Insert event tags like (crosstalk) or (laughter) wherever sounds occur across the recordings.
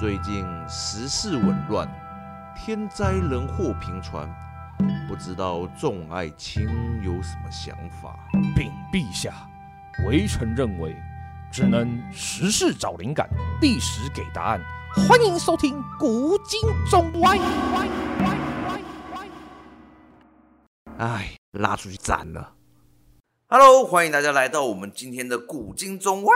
最近时事紊乱，天灾人祸频传，不知道众爱卿有什么想法？禀陛下，微臣认为，只能时事找灵感，历史给答案。欢迎收听《古今中外》。哎，拉出去斩了！Hello，欢迎大家来到我们今天的《古今中外》。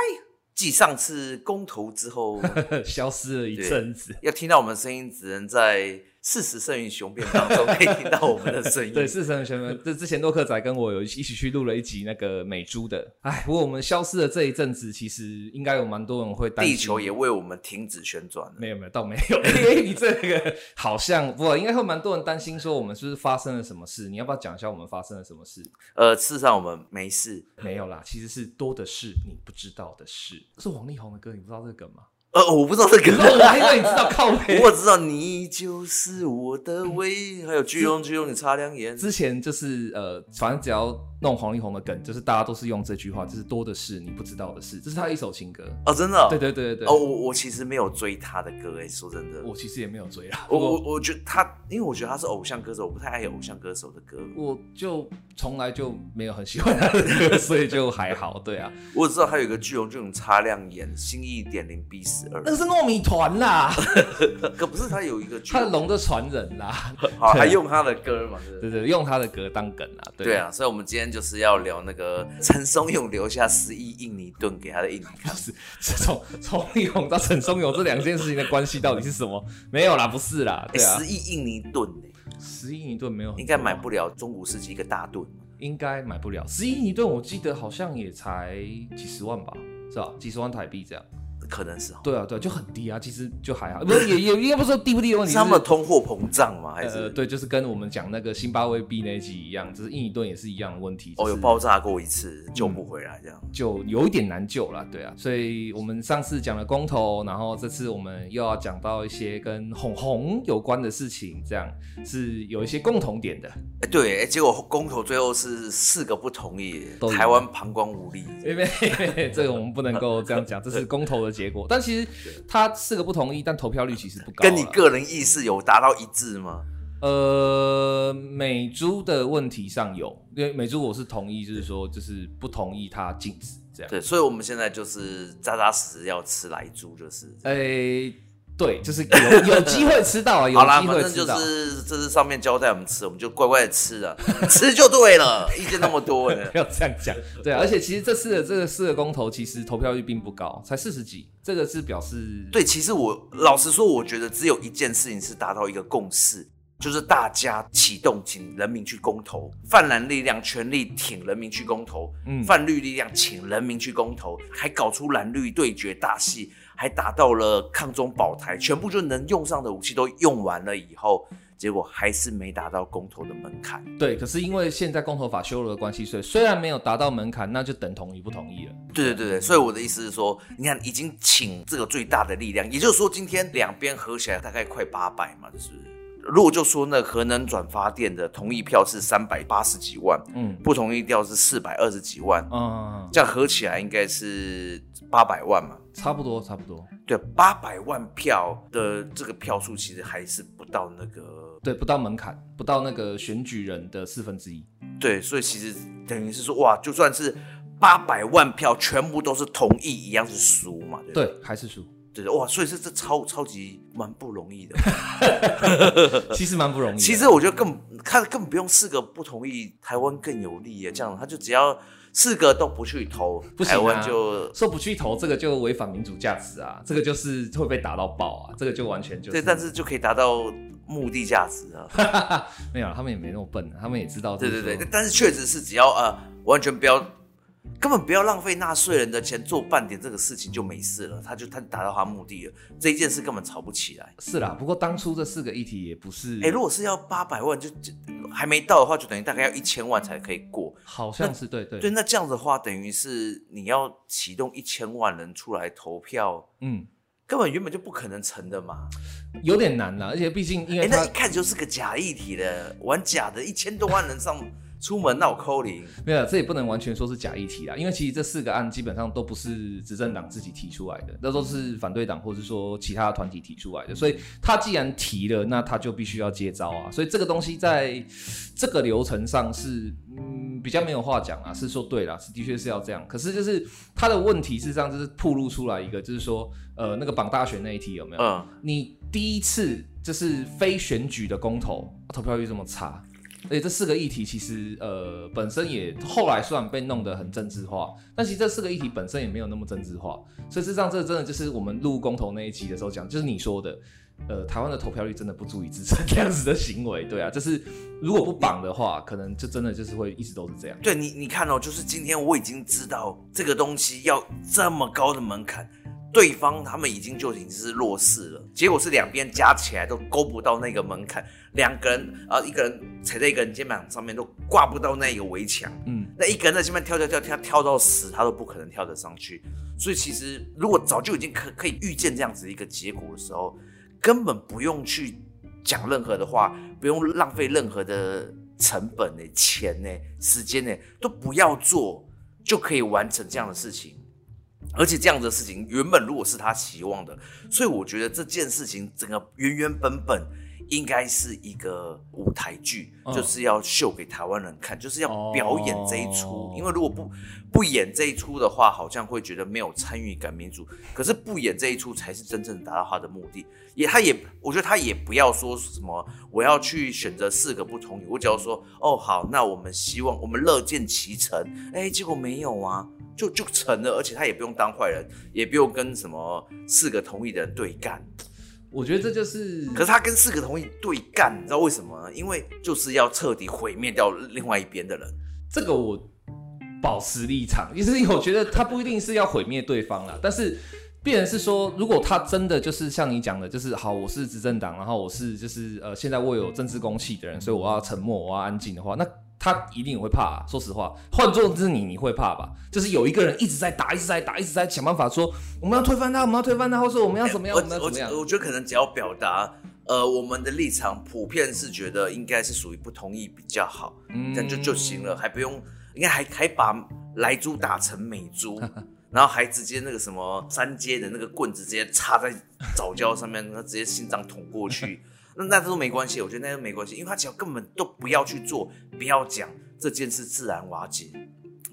继上次公投之后，(laughs) 消失了一阵子，要听到我们声音，只能在。事实胜于雄辩当中可以听到我们的声音。(laughs) 对，事实胜于雄辩。这之前洛克仔跟我有一起去录了一集那个美珠的。哎，不过我们消失的这一阵子，其实应该有蛮多人会担心。地球也为我们停止旋转。没有没有，倒没有。(laughs) 哎，你这个好像不，应该会蛮多人担心说我们是不是发生了什么事？你要不要讲一下我们发生了什么事？呃，事实上我们没事，没有啦，其实是多的是你不知道的事。是王力宏的歌，你不知道这个梗吗？呃，我不知道这个，(laughs) 我还以为你知道靠背。我知道你就是我的唯一，还有巨龙巨龙，你擦亮眼。之前就是呃，反正只要弄黄力宏的梗，就是大家都是用这句话，就是多的是你不知道的事。这是他一首情歌哦，真的、哦。对对对对对。哦，我我其实没有追他的歌，哎，说真的，我其实也没有追啊。我我我觉得他，因为我觉得他是偶像歌手，我不太爱偶像歌手的歌。我就从来就没有很喜欢他的歌，所以就还好。对啊，(laughs) 我只知道他有一个巨龙巨龙擦亮眼，新一点零 B 十二，那是糯米。团啦，(laughs) 可不是他有一个他龙的传人啦，(laughs) 好还用他的歌嘛？对对，用他的歌当梗啊。对啊，所以我们今天就是要聊那个 (laughs) 陈松勇留下十亿印尼盾给他的印尼看，是从从李勇到陈松勇这两件事情的关系到底是什么？没有啦，不是啦，对啊，十亿印尼盾呢？十亿印尼盾没有，应该买不了中古世纪一个大盾，应该买不了。十亿印尼盾我记得好像也才几十万吧，是吧？几十万台币这样。可能是对啊，对，就很低啊，其实就还好，不是也也应该不是说低不低的问题，(laughs) 是他们通货膨胀吗？还是、呃、对，就是跟我们讲那个辛巴威币那一集一样，就是印尼盾也是一样的问题。就是、哦，有爆炸过一次，救不回来，这样、嗯、就有一点难救了，对啊。所以我们上次讲了公投，然后这次我们又要讲到一些跟哄红有关的事情，这样是有一些共同点的。哎，对，哎，结果公投最后是四个不同意，台湾旁观无力。(laughs) 因为这个我们不能够这样讲，这是公投的结果，但其实。他四个不同意，但投票率其实不高。跟你个人意识有达到一致吗？呃，美猪的问题上有，因为美猪我是同意，就是说就是不同意他禁止这样。对，所以我们现在就是扎扎实实要吃来猪，就是。诶、欸。对，就是有有 (laughs) 机会吃到啊，有机会吃到。就是这是上面交代我们吃，我们就乖乖的吃了，(laughs) 吃就对了。意见那么多呢，(laughs) 不要这样讲。对啊，而且其实这次的这个四个公投，其实投票率并不高，才四十几。这个是表示对。其实我老实说，我觉得只有一件事情是达到一个共识，就是大家启动，请人民去公投。泛蓝力量全力挺人民去公投，嗯，泛绿力量请人民去公投，还搞出蓝绿对决大戏。还打到了抗中保台，全部就能用上的武器都用完了以后，结果还是没达到公投的门槛。对，可是因为现在公投法修了的关系，所以虽然没有达到门槛，那就等同于不同意了。对对对对，所以我的意思是说，你看已经请这个最大的力量，也就是说今天两边合起来大概快八百嘛，就是如果就说那核能转发电的同意票是三百八十几万，嗯，不同意票是四百二十几万，嗯，这样合起来应该是八百万嘛。差不多，差不多。对，八百万票的这个票数，其实还是不到那个，对，不到门槛，不到那个选举人的四分之一。对，所以其实等于是说，哇，就算是八百万票全部都是同意，一样是输嘛？对，对，还是输。对，哇，所以是这超超级蛮不容易的。(laughs) 其实蛮不容易。其实我觉得更，他根本不用四个不同意，台湾更有利耶。这样他就只要。四个都不去投，不行啊，台湾就说不去投，这个就违反民主价值啊，这个就是会被打到爆啊，这个就完全就是，对，但是就可以达到目的价值啊。(laughs) 没有，他们也没那么笨，他们也知道。对对对，但是确实是只要呃，完全不要。根本不要浪费纳税人的钱做半点这个事情就没事了，他就他达到他目的了，这一件事根本吵不起来。是啦，不过当初这四个议题也不是，哎、欸，如果是要八百万就，就还没到的话，就等于大概要一千万才可以过。好像是对对对，那这样子的话，等于是你要启动一千万人出来投票，嗯，根本原本就不可能成的嘛，有点难啦，而且毕竟因为、欸、那一看就是个假议题的，玩假的，一千多万人上。出门闹扣零，没有，这也不能完全说是假议题啦，因为其实这四个案基本上都不是执政党自己提出来的，那都是反对党或者说其他团体提出来的，所以他既然提了，那他就必须要接招啊，所以这个东西在这个流程上是嗯比较没有话讲啊，是说对啦，是的确是要这样，可是就是他的问题事实上，就是曝露出来一个，就是说呃那个绑大选那一题有没有？嗯，你第一次就是非选举的公投，投票率这么差。而且这四个议题其实呃本身也后来虽然被弄得很政治化，但其实这四个议题本身也没有那么政治化。所以事实上，这真的就是我们录公投那一集的时候讲，就是你说的，呃，台湾的投票率真的不足以支撑这样子的行为。对啊，就是如果不绑的话，可能就真的就是会一直都是这样。对你，你看哦，就是今天我已经知道这个东西要这么高的门槛。对方他们已经就已经是弱势了，结果是两边加起来都勾不到那个门槛，两个人啊，一个人踩在一个人肩膀上面都挂不到那个围墙，嗯，那一个人在前面跳跳跳跳跳到死，他都不可能跳得上去。所以其实如果早就已经可可以预见这样子一个结果的时候，根本不用去讲任何的话，不用浪费任何的成本呢、钱呢、时间呢，都不要做，就可以完成这样的事情。而且这样的事情原本如果是他期望的，所以我觉得这件事情整个原原本本应该是一个舞台剧，嗯、就是要秀给台湾人看，就是要表演这一出。哦、因为如果不不演这一出的话，好像会觉得没有参与感、民主。可是不演这一出才是真正达到他的目的。也，他也，我觉得他也不要说什么我要去选择四个不同意，我只要说哦好，那我们希望我们乐见其成。哎，结果没有啊。就就成了，而且他也不用当坏人，也不用跟什么四个同意的人对干。我觉得这就是，可是他跟四个同意对干，你知道为什么呢？因为就是要彻底毁灭掉另外一边的人。这个我保持立场，其实我觉得他不一定是要毁灭对方啦，但是变成是说，如果他真的就是像你讲的，就是好，我是执政党，然后我是就是呃，现在我有政治公器的人，所以我要沉默，我要安静的话，那。他一定也会怕啊，说实话，换做是你，你会怕吧？就是有一个人一直在打，一直在打，一直在想办法说我们要推翻他，我们要推翻他，或者说我们要怎么样，欸、我，我们要怎么样？我觉得可能只要表达，呃，我们的立场普遍是觉得应该是属于不同意比较好，嗯，这样就就行了，还不用，应该还还把莱猪打成美猪，(laughs) 然后还直接那个什么三阶的那个棍子直接插在早教上面，然后直接心脏捅过去。那那都没关系，我觉得那都没关系，因为他只要根本都不要去做，不要讲这件事，自然瓦解，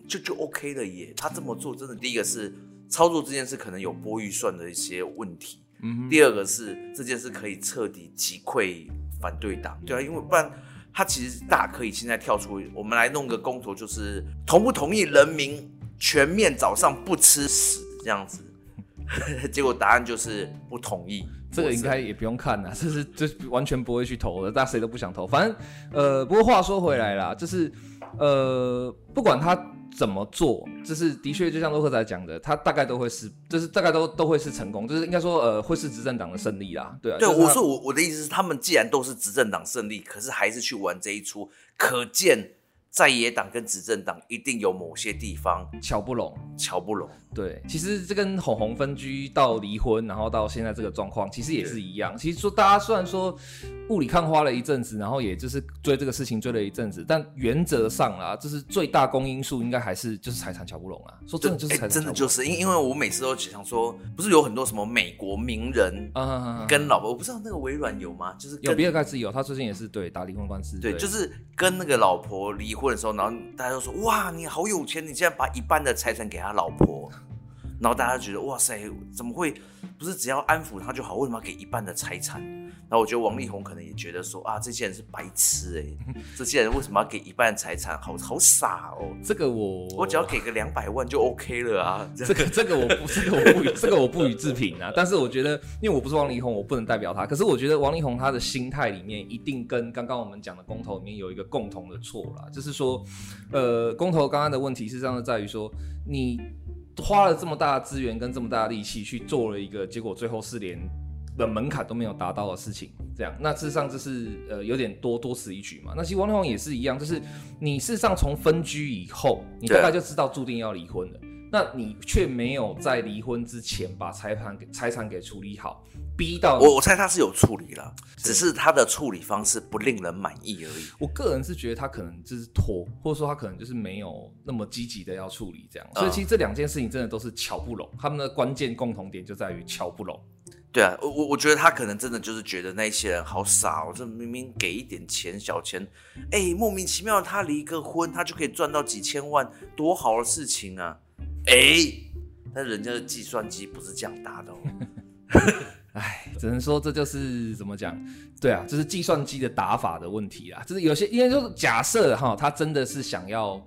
就就 OK 了耶。他这么做，真的第一个是操作这件事可能有拨预算的一些问题，嗯，第二个是这件事可以彻底击溃反对党，对啊，因为不然他其实大可以现在跳出，我们来弄个公投，就是同不同意人民全面早上不吃屎这样子，(laughs) 结果答案就是不同意。这个应该也不用看 (laughs) 了，这是这完全不会去投的，大家谁都不想投。反正，呃，不过话说回来啦，就是，呃，不管他怎么做，就是的确就像洛克仔讲的，他大概都会是，就是大概都都会是成功，就是应该说，呃，会是执政党的胜利啦。对啊，对，我说我我的意思是，他们既然都是执政党胜利，可是还是去玩这一出，可见。在野党跟执政党一定有某些地方瞧不拢，瞧不拢。对，其实这跟红红分居到离婚，然后到现在这个状况，其实也是一样。其实说大家虽然说雾里看花了一阵子，然后也就是追这个事情追了一阵子，但原则上啊，就是最大公因数应该还是就是财产瞧不拢啊。说真的就是财产、欸、真的就是因因为我每次都想说，不是有很多什么美国名人啊跟老婆，我不知道那个微软有吗？就是有比尔盖茨有，他最近也是对打离婚官司。对，对就是跟那个老婆离婚的时候，然后大家都说哇，你好有钱，你竟然把一半的财产给他老婆。然后大家觉得哇塞，怎么会不是只要安抚他就好？为什么要给一半的财产？然后我觉得王力宏可能也觉得说啊，这些人是白痴哎、欸，这些人为什么要给一半的财产？好好傻哦。这个我我只要给个两百万就 OK 了啊。这个这个我不这个我不予这个我不予置评啊。但是我觉得，因为我不是王力宏，我不能代表他。可是我觉得王力宏他的心态里面一定跟刚刚我们讲的公投里面有一个共同的错啦，就是说，呃，公投刚刚的问题是这样的，在于说你。花了这么大的资源跟这么大的力气去做了一个，结果最后是连的门槛都没有达到的事情，这样，那事实上这是呃有点多多此一举嘛。那其实王力宏也是一样，就是你事实上从分居以后，你大概就知道注定要离婚了。那你却没有在离婚之前把财产给财产给处理好，逼到我我猜他是有处理了，只是他的处理方式不令人满意而已。我个人是觉得他可能就是拖，或者说他可能就是没有那么积极的要处理这样。所以其实这两件事情真的都是巧不拢，他们的关键共同点就在于巧不拢。对啊，我我我觉得他可能真的就是觉得那些人好傻哦，这明明给一点钱小钱，哎，莫名其妙他离个婚，他就可以赚到几千万，多好的事情啊！哎，但人家的计算机不是这样打的哦。(laughs) 哎，只能说这就是怎么讲？对啊，这是计算机的打法的问题啊。就是有些，因为就是假设哈，他真的是想要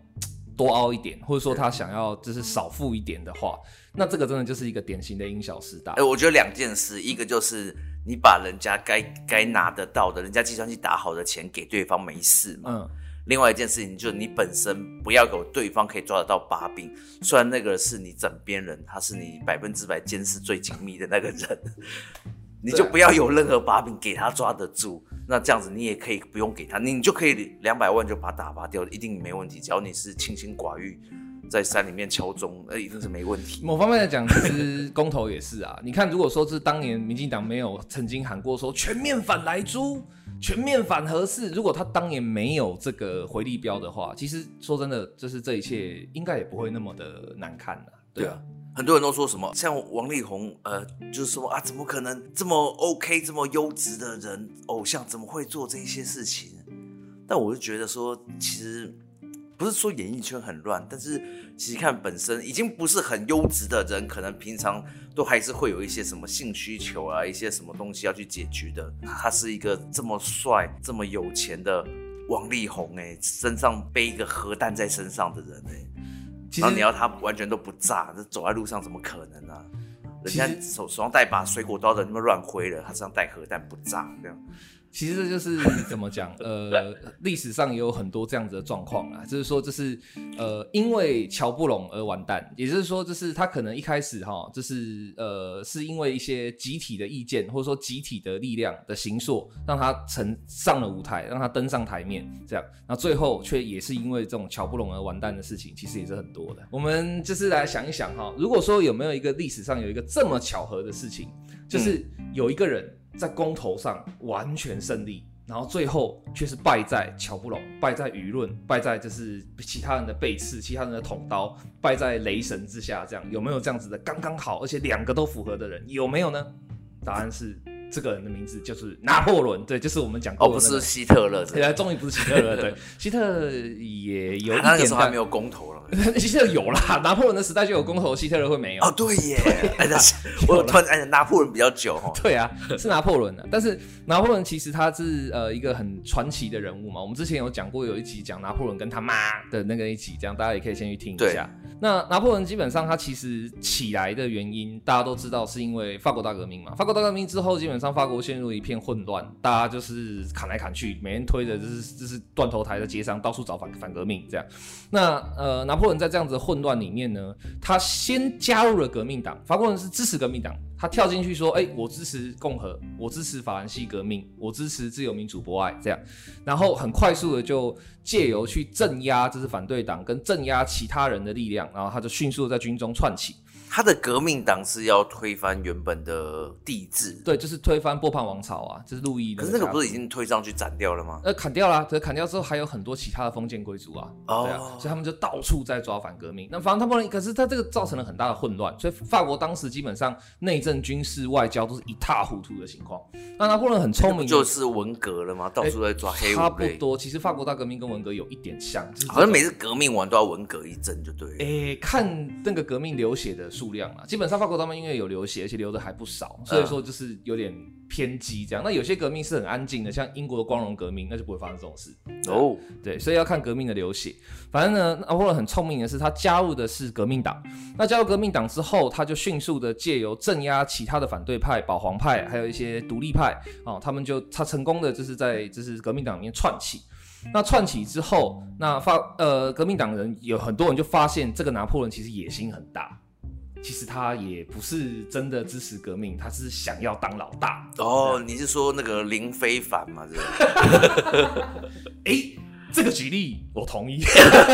多凹一点，或者说他想要就是少付一点的话。那这个真的就是一个典型的因小失大。哎、欸，我觉得两件事，一个就是你把人家该该拿得到的，人家计算机打好的钱给对方没事嘛。嗯。另外一件事情就是你本身不要有对方可以抓得到把柄，虽然那个是你枕边人，他是你百分之百监视最紧密的那个人，(laughs) 你就不要有任何把柄给他抓得住。那这样子你也可以不用给他，你就可以两百万就把他打发掉，一定没问题。只要你是清心寡欲。在山里面敲钟，那一定是没问题。某方面来讲，其实公投也是啊。你看，如果说是当年民进党没有曾经喊过说全面反莱猪、全面反核四，如果他当年没有这个回力标的话，其实说真的，就是这一切应该也不会那么的难看了。对啊，对啊，很多人都说什么，像王力宏，呃，就是说啊，怎么可能这么 OK、这么优质的人偶像，怎么会做这些事情？但我就觉得说，其实。不是说演艺圈很乱，但是其实看本身已经不是很优质的人，可能平常都还是会有一些什么性需求啊，一些什么东西要去解决的。他是一个这么帅、这么有钱的王力宏，哎，身上背一个核弹在身上的人，哎，然后你要他完全都不炸，这走在路上怎么可能呢？人家手手上带把水果刀的，那么乱挥了，他身上带核弹不炸这样。其实就是怎么讲，呃，历史上也有很多这样子的状况啊，就是说，就是呃，因为乔不拢而完蛋，也就是说，就是他可能一开始哈，就是呃，是因为一些集体的意见或者说集体的力量的形塑，让他成上了舞台，让他登上台面，这样，那最后却也是因为这种乔不拢而完蛋的事情，其实也是很多的。我们就是来想一想哈，如果说有没有一个历史上有一个这么巧合的事情，就是有一个人。在公投上完全胜利，然后最后却是败在乔布隆，败在舆论，败在就是其他人的背刺，其他人的捅刀，败在雷神之下，这样有没有这样子的刚刚好，而且两个都符合的人，有没有呢？答案是。这个人的名字就是拿破仑，对，就是我们讲过。哦，不是希特勒，对，终于不是希特勒，对，(laughs) 希特也有一点。那个时候还没有公投了。(laughs) 希特有啦，拿破仑的时代就有公投，希特勒会没有？哦，对耶，(laughs) 我突然哎，拿破仑比较久哈。对啊，是拿破仑的，但是拿破仑其实他是呃一个很传奇的人物嘛。我们之前有讲过，有一集讲拿破仑跟他妈的那个一集，这样大家也可以先去听一下。那拿破仑基本上他其实起来的原因，大家都知道是因为法国大革命嘛。法国大革命之后，基本上法国陷入一片混乱，大家就是砍来砍去，每天推着就是就是断头台在街上到处找反反革命这样。那呃，拿破仑在这样子的混乱里面呢，他先加入了革命党，法国人是支持革命党，他跳进去说，哎、我支持共和，我支持法兰西革命，我支持自由民主博爱这样，然后很快速的就借由去镇压这是反对党跟镇压其他人的力量，然后他就迅速在军中窜起。他的革命党是要推翻原本的帝制，对，就是推翻波旁王朝啊，就是路易。可是那个不是已经推上去斩掉了吗？呃，砍掉了，对，砍掉之后还有很多其他的封建贵族啊，哦、对啊，所以他们就到处在抓反革命。那反正他们，可是他这个造成了很大的混乱，所以法国当时基本上内政、军事、外交都是一塌糊涂的情况。那拿破仑很聪明，就是文革了吗？到处在抓黑。差不多，其实法国大革命跟文革有一点像，就是、好像每次革命完都要文革一阵，就对。哎、欸，看那个革命流血的数量啊，基本上。法国他们因为有流血，而且流的还不少，所以说就是有点偏激这样。那有些革命是很安静的，像英国的光荣革命，那就不会发生这种事哦。对，所以要看革命的流血。反正呢，拿破仑很聪明的是，他加入的是革命党。那加入革命党之后，他就迅速的借由镇压其他的反对派、保皇派，还有一些独立派哦，他们就他成功的就是在就是革命党里面串起。那串起之后，那发呃革命党人有很多人就发现这个拿破仑其实野心很大。其实他也不是真的支持革命，他是想要当老大。哦，你是说那个林非凡吗？这个？(laughs) 哎，这个举例我同意。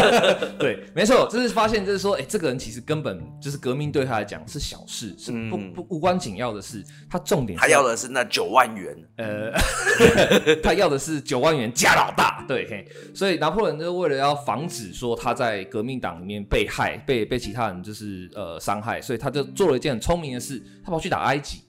(laughs) 对，没错，就是发现，就是说，哎、欸，这个人其实根本就是革命对他来讲是小事，是不不无关紧要的事。他重点，他要的是那九万元。呃，(laughs) 他要的是九万元加老大。对，嘿，所以拿破仑就为了要防止说他在革命党里面被害，被被其他人就是呃伤害，所以他就做了一件很聪明的事，他跑去打埃及。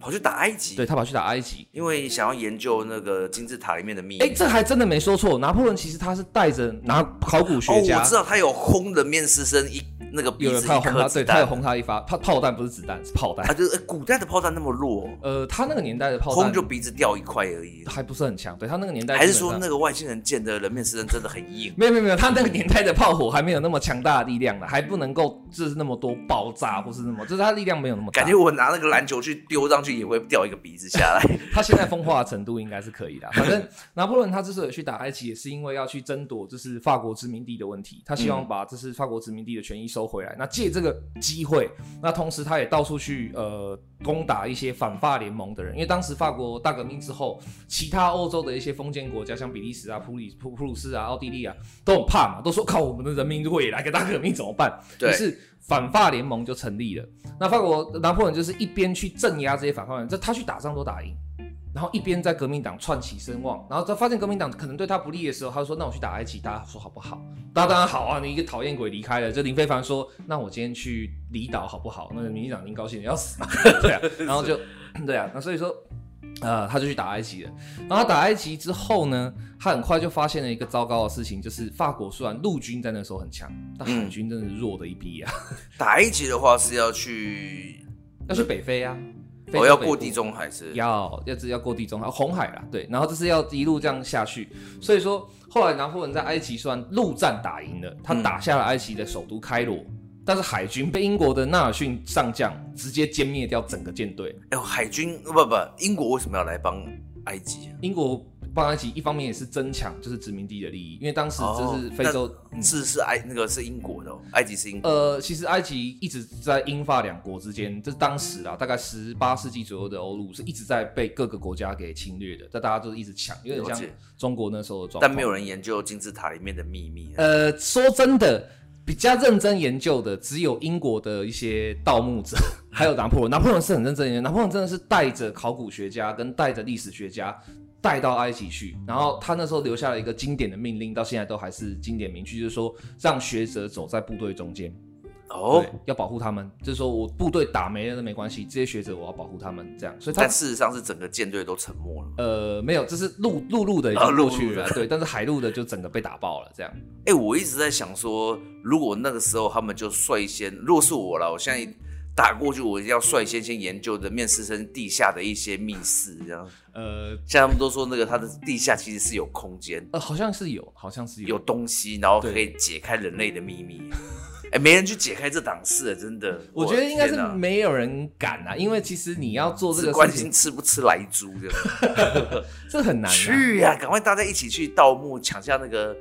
跑去打埃及，对，他跑去打埃及，因为想要研究那个金字塔里面的秘密。哎、欸，这还真的没说错。拿破仑其实他是带着拿考古学家，哦，我知道他有轰的面试生一。那个有人他有轰他，对他有轰他一发炮炮弹不是子弹是炮弹，啊就是古代的炮弹那么弱，呃他那个年代的炮弹轰就鼻子掉一块而已，还不是很强，对他那个年代还是说那个外星人建的人面狮身真的很硬？没有没有没有，他那个年代的炮火还没有那么强大的力量呢，还不能够就是那么多爆炸或是那么，就是他力量没有那么大。感觉我拿那个篮球去丢上去也会掉一个鼻子下来。(laughs) 他现在风化的程度应该是可以的，反正 (laughs) 拿破仑他之所以去打埃及，也是因为要去争夺就是法国殖民地的问题，他希望把这是法国殖民地的权益收回来，那借这。这个机会，那同时他也到处去呃攻打一些反法联盟的人，因为当时法国大革命之后，其他欧洲的一些封建国家，像比利时啊、普里普普鲁士啊、奥地利啊，都很怕嘛，都说靠我们的人民如果也来个大革命怎么办？于是反法联盟就成立了。那法国拿破仑就是一边去镇压这些反法人，这他去打仗都打赢。然后一边在革命党串起声望，然后他发现革命党可能对他不利的时候，他就说：“那我去打埃及，大家说好不好？”大家当然好啊！你一个讨厌鬼离开了。这林非凡说：“那我今天去离岛好不好？”那个民进党已经高兴的要死嘛，(laughs) 对啊。(laughs) 然后就对啊，那所以说，呃，他就去打埃及了。然后他打埃及之后呢，他很快就发现了一个糟糕的事情，就是法国虽然陆军在那时候很强，但海军真的是弱的一逼啊。(laughs) 打埃及的话是要去要去北非啊。我、哦、要过地中海是？要要是要过地中海，红海啦，对，然后就是要一路这样下去。所以说，后来拿破仑在埃及虽然陆战打赢了，他打下了埃及的首都开罗，嗯、但是海军被英国的纳尔逊上将直接歼灭掉整个舰队。哎呦，海军不不，英国为什么要来帮埃及、啊？英国。帮埃及一方面也是增强就是殖民地的利益，因为当时就是非洲、哦嗯、是是埃那个是英国的、哦，埃及是英国。呃，其实埃及一直在英法两国之间，这是当时啊，大概十八世纪左右的欧陆是一直在被各个国家给侵略的，但大家都是一直抢，有点像中国那时候的状况。但没有人研究金字塔里面的秘密。呃，说真的，比较认真研究的只有英国的一些盗墓者，(laughs) 还有拿破仑。拿破仑是很认真研究，拿破仑真的是带着考古学家跟带着历史学家。带到埃及去，然后他那时候留下了一个经典的命令，到现在都还是经典名句，就是说让学者走在部队中间，哦，要保护他们，就是说我部队打没了都没关系，这些学者我要保护他们，这样。所以他，但事实上是整个舰队都沉没了。呃，没有，这是陆陆路的已经过去了，啊、对，但是海陆的就整个被打爆了，这样。(laughs) 哎、欸，我一直在想说，如果那个时候他们就率先，如果是我了，我现在。打过去，我一定要率先先研究的面试生地下的一些密室，这样。呃，像他们都说那个他的地下其实是有空间，呃，好像是有，好像是有有东西，然后可以解开人类的秘密。哎、欸，没人去解开这档事，真的。我觉得应该是没有人敢啊，因为其实你要做这个关心吃不吃莱猪，这样，(laughs) 这很难、啊。去呀、啊，赶快大家一起去盗墓，抢下那个。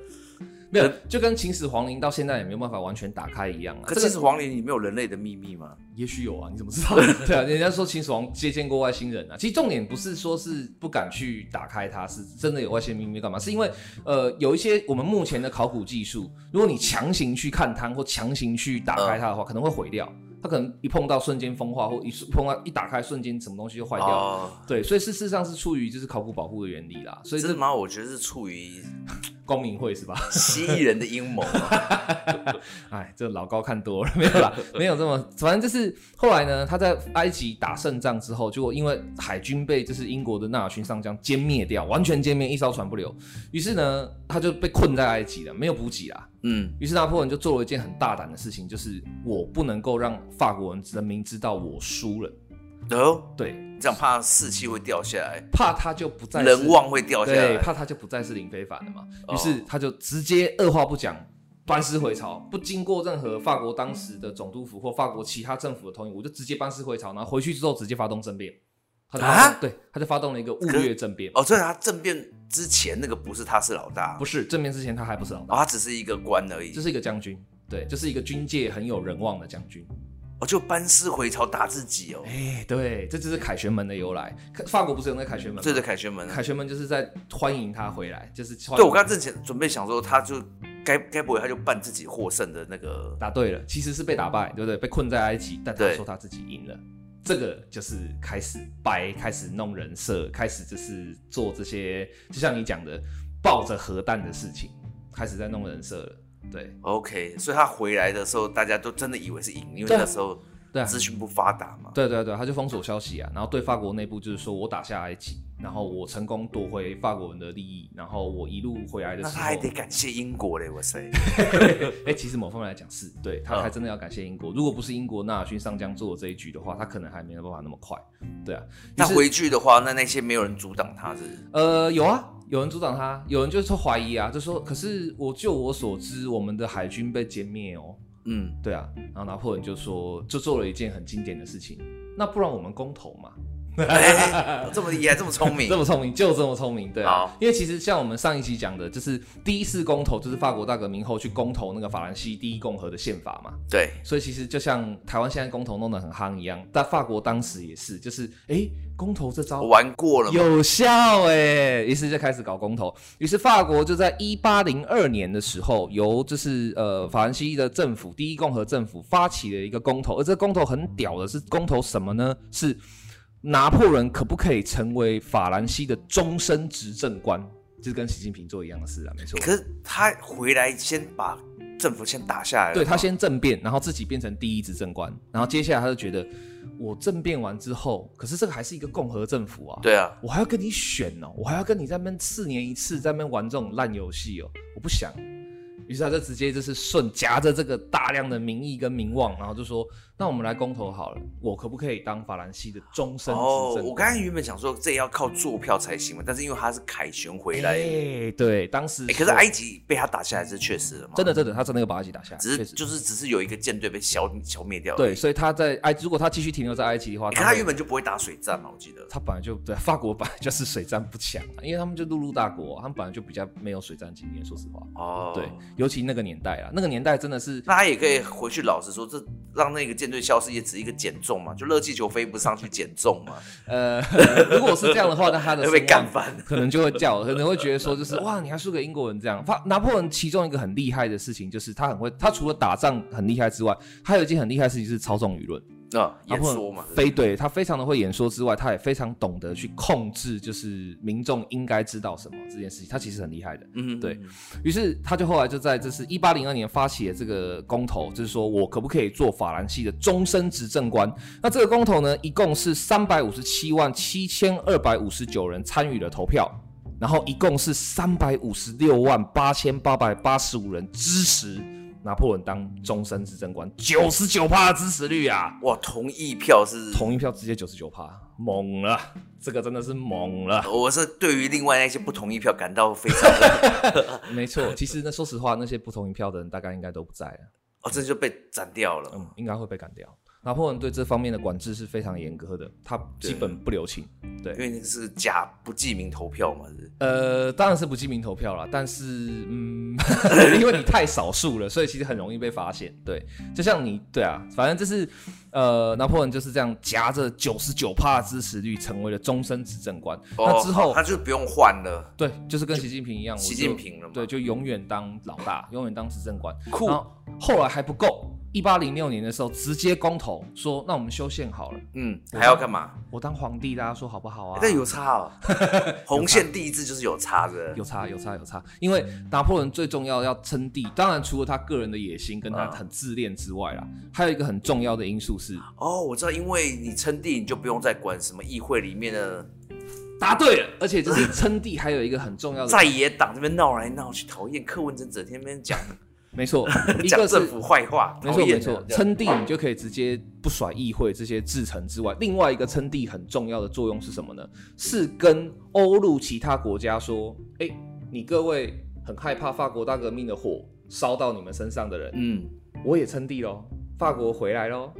没有，就跟秦始皇陵到现在也没有办法完全打开一样啊。可秦始皇陵里没有人类的秘密吗？也许有啊，你怎么知道？(laughs) 对啊，人家说秦始皇 (laughs) 接见过外星人啊。其实重点不是说是不敢去打开它，是真的有外星秘密干嘛？是因为呃有一些我们目前的考古技术，如果你强行去看它或强行去打开它的话，可能会毁掉。它可能一碰到瞬间风化，或一碰到一打开瞬间什么东西就坏掉了。哦、对，所以事实上是出于就是考古保护的原理啦。所以这妈，我觉得是出于 (laughs) 光明会是吧？(laughs) 蜥蜴人的阴谋。(laughs) 哎，这老高看多了，没有啦，没有这么，反正就是后来呢，他在埃及打胜仗之后，结果因为海军被就是英国的纳尔逊上将歼灭掉，完全歼灭，一艘船不留，于是呢，他就被困在埃及了，没有补给啦。嗯，于是拿破仑就做了一件很大胆的事情，就是我不能够让法国人人民知道我输了。哦，对，这样怕士气会掉下来，怕他就不再人望会掉下来，对，怕他就不再是林非凡了嘛。于是他就直接二话不讲，班师回朝，不经过任何法国当时的总督府或法国其他政府的同意，我就直接班师回朝，然后回去之后直接发动政变。啊，对，他就发动了一个雾月政变。哦，所以他政变之前那个不是他是老大，不是政变之前他还不是老大，哦，他只是一个官而已，这是一个将军，对，这是一个军界很有人望的将军。哦，就班师回朝打自己哦。哎，对，这就是凯旋门的由来。法国不是有那个凯旋门吗？对对，凯旋门。凯旋门就是在欢迎他回来，就是对我刚刚正前准备想说，他就该该不会他就扮自己获胜的那个？答对了，其实是被打败，对不对？被困在埃及，但他说他自己赢了。这个就是开始掰，开始弄人设，开始就是做这些，就像你讲的，抱着核弹的事情，开始在弄人设了。对，OK，所以他回来的时候，大家都真的以为是赢，因为那时候对资讯不发达嘛。对对对，他就封锁消息啊，然后对法国内部就是说我打下埃及，然后我成功夺回法国人的利益，然后我一路回来的时候，那他还得感谢英国嘞，哇塞！(laughs) 哎，其实某方面来讲是对，他还真的要感谢英国。如果不是英国纳尔逊上将做这一局的话，他可能还没有办法那么快。对啊，那回去的话，那那些没有人阻挡他是？呃，有啊。有人阻挡他，有人就是说怀疑啊，就说，可是我就我所知，我们的海军被歼灭哦。嗯，对啊，然后拿破仑就说，就做了一件很经典的事情，那不然我们公投嘛。欸、(laughs) 这么厉害，这么聪明，(laughs) 这么聪明，就这么聪明，对因为其实像我们上一期讲的，就是第一次公投，就是法国大革命后去公投那个法兰西第一共和的宪法嘛。对。所以其实就像台湾现在公投弄得很夯一样，但法国当时也是，就是哎、欸，公投这招玩过了，有效哎、欸，于是就开始搞公投。于是法国就在一八零二年的时候，由就是呃法兰西的政府第一共和政府发起了一个公投，而这个公投很屌的是公投什么呢？是。拿破仑可不可以成为法兰西的终身执政官？就是跟习近平做一样的事啊，没错。可是他回来先把政府先打下来，对，他先政变，然后自己变成第一执政官，然后接下来他就觉得，我政变完之后，可是这个还是一个共和政府啊，对啊，我还要跟你选哦，我还要跟你在那边四年一次在那边玩这种烂游戏哦，我不想。于是他就直接就是顺夹着这个大量的民意跟民望，然后就说。那我们来公投好了，我可不可以当法兰西的终身执政？哦，我刚才原本想说这要靠坐票才行嘛，但是因为他是凯旋回来，欸，对，当时，欸，可是埃及被他打下来是确实的嘛？真的，真的，他真的有把埃及打下来，只是就是只是有一个舰队被消消灭掉。对，所以他在埃，如果他继续停留在埃及的话，他，他原本就不会打水战嘛，我记得。他本来就对法国本来就是水战不强，因为他们就陆路大国，他们本来就比较没有水战经验，说实话。哦，对，尤其那个年代啊，那个年代真的是，那他也可以回去老实说，这让那个舰队消失也只是一个。减重嘛，就热气球飞不上去减重嘛。(laughs) 呃，如果是这样的话，那他的 (laughs) 会被干翻，可能就会叫，可能会觉得说，就是 (laughs) 哇，你还输给英国人这样。法拿破仑其中一个很厉害的事情，就是他很会，他除了打仗很厉害之外，还有一件很厉害的事情是操纵舆论。啊，演说嘛，非对他非常的会演说之外，他也非常懂得去控制，就是民众应该知道什么这件事情，他其实很厉害的。嗯，对于是，他就后来就在这是一八零二年发起了这个公投，就是说我可不可以做法兰西的终身执政官？那这个公投呢，一共是三百五十七万七千二百五十九人参与了投票，然后一共是三百五十六万八千八百八十五人支持。拿破仑当终身执政官，九十九趴的支持率啊！哇，同意票是同意票直接九十九趴，猛了！这个真的是猛了。我是对于另外那些不同意票感到非常的。(laughs) 没错，其实那，说实话，那些不同意票的人大概应该都不在了。哦，这就被斩掉了。嗯，应该会被赶掉。拿破仑对这方面的管制是非常严格的，他基本不留情。对，对因为那是假不记名投票嘛，是。呃，当然是不记名投票了，但是嗯，因为你太少数了，所以其实很容易被发现。对，就像你，对啊，反正就是呃，拿破仑就是这样夹着九十九趴的支持率，成为了终身执政官。哦、那之后他就不用换了。对，就是跟习近平一样，习近平了嘛。对，就永远当老大，永远当执政官。酷。然后后来还不够。一八零六年的时候，直接公投说，那我们修宪好了。嗯，还要干嘛？我当皇帝，大家说好不好啊？但有差哦。红线第一字就是有差的，有差有差有差。因为拿破仑最重要要称帝，当然除了他个人的野心跟他很自恋之外啦，还有一个很重要的因素是，哦，我知道，因为你称帝，你就不用再管什么议会里面的。答对了，而且就是称帝还有一个很重要的，在野党这边闹来闹去，讨厌柯文哲整天那边讲。(laughs) 没错，(laughs) 一个政府坏话，没错没错。称帝你就可以直接不甩议会这些制程之外，另外一个称帝很重要的作用是什么呢？是跟欧陆其他国家说，哎，你各位很害怕法国大革命的火烧到你们身上的人，嗯，我也称帝喽，法国回来喽。